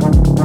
people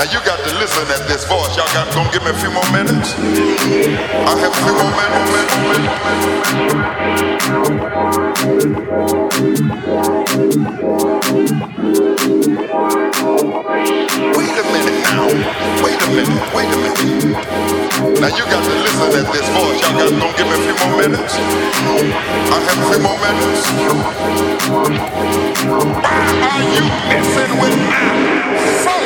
Now you got to listen at this voice. Y'all got gonna give me a few more minutes. I have a few more minutes. Wait a minute now. Wait a minute. Wait a minute. Now you got to listen at this voice. Y'all got gonna give me a few more minutes. I have a few more minutes. Why are you messing with my soul?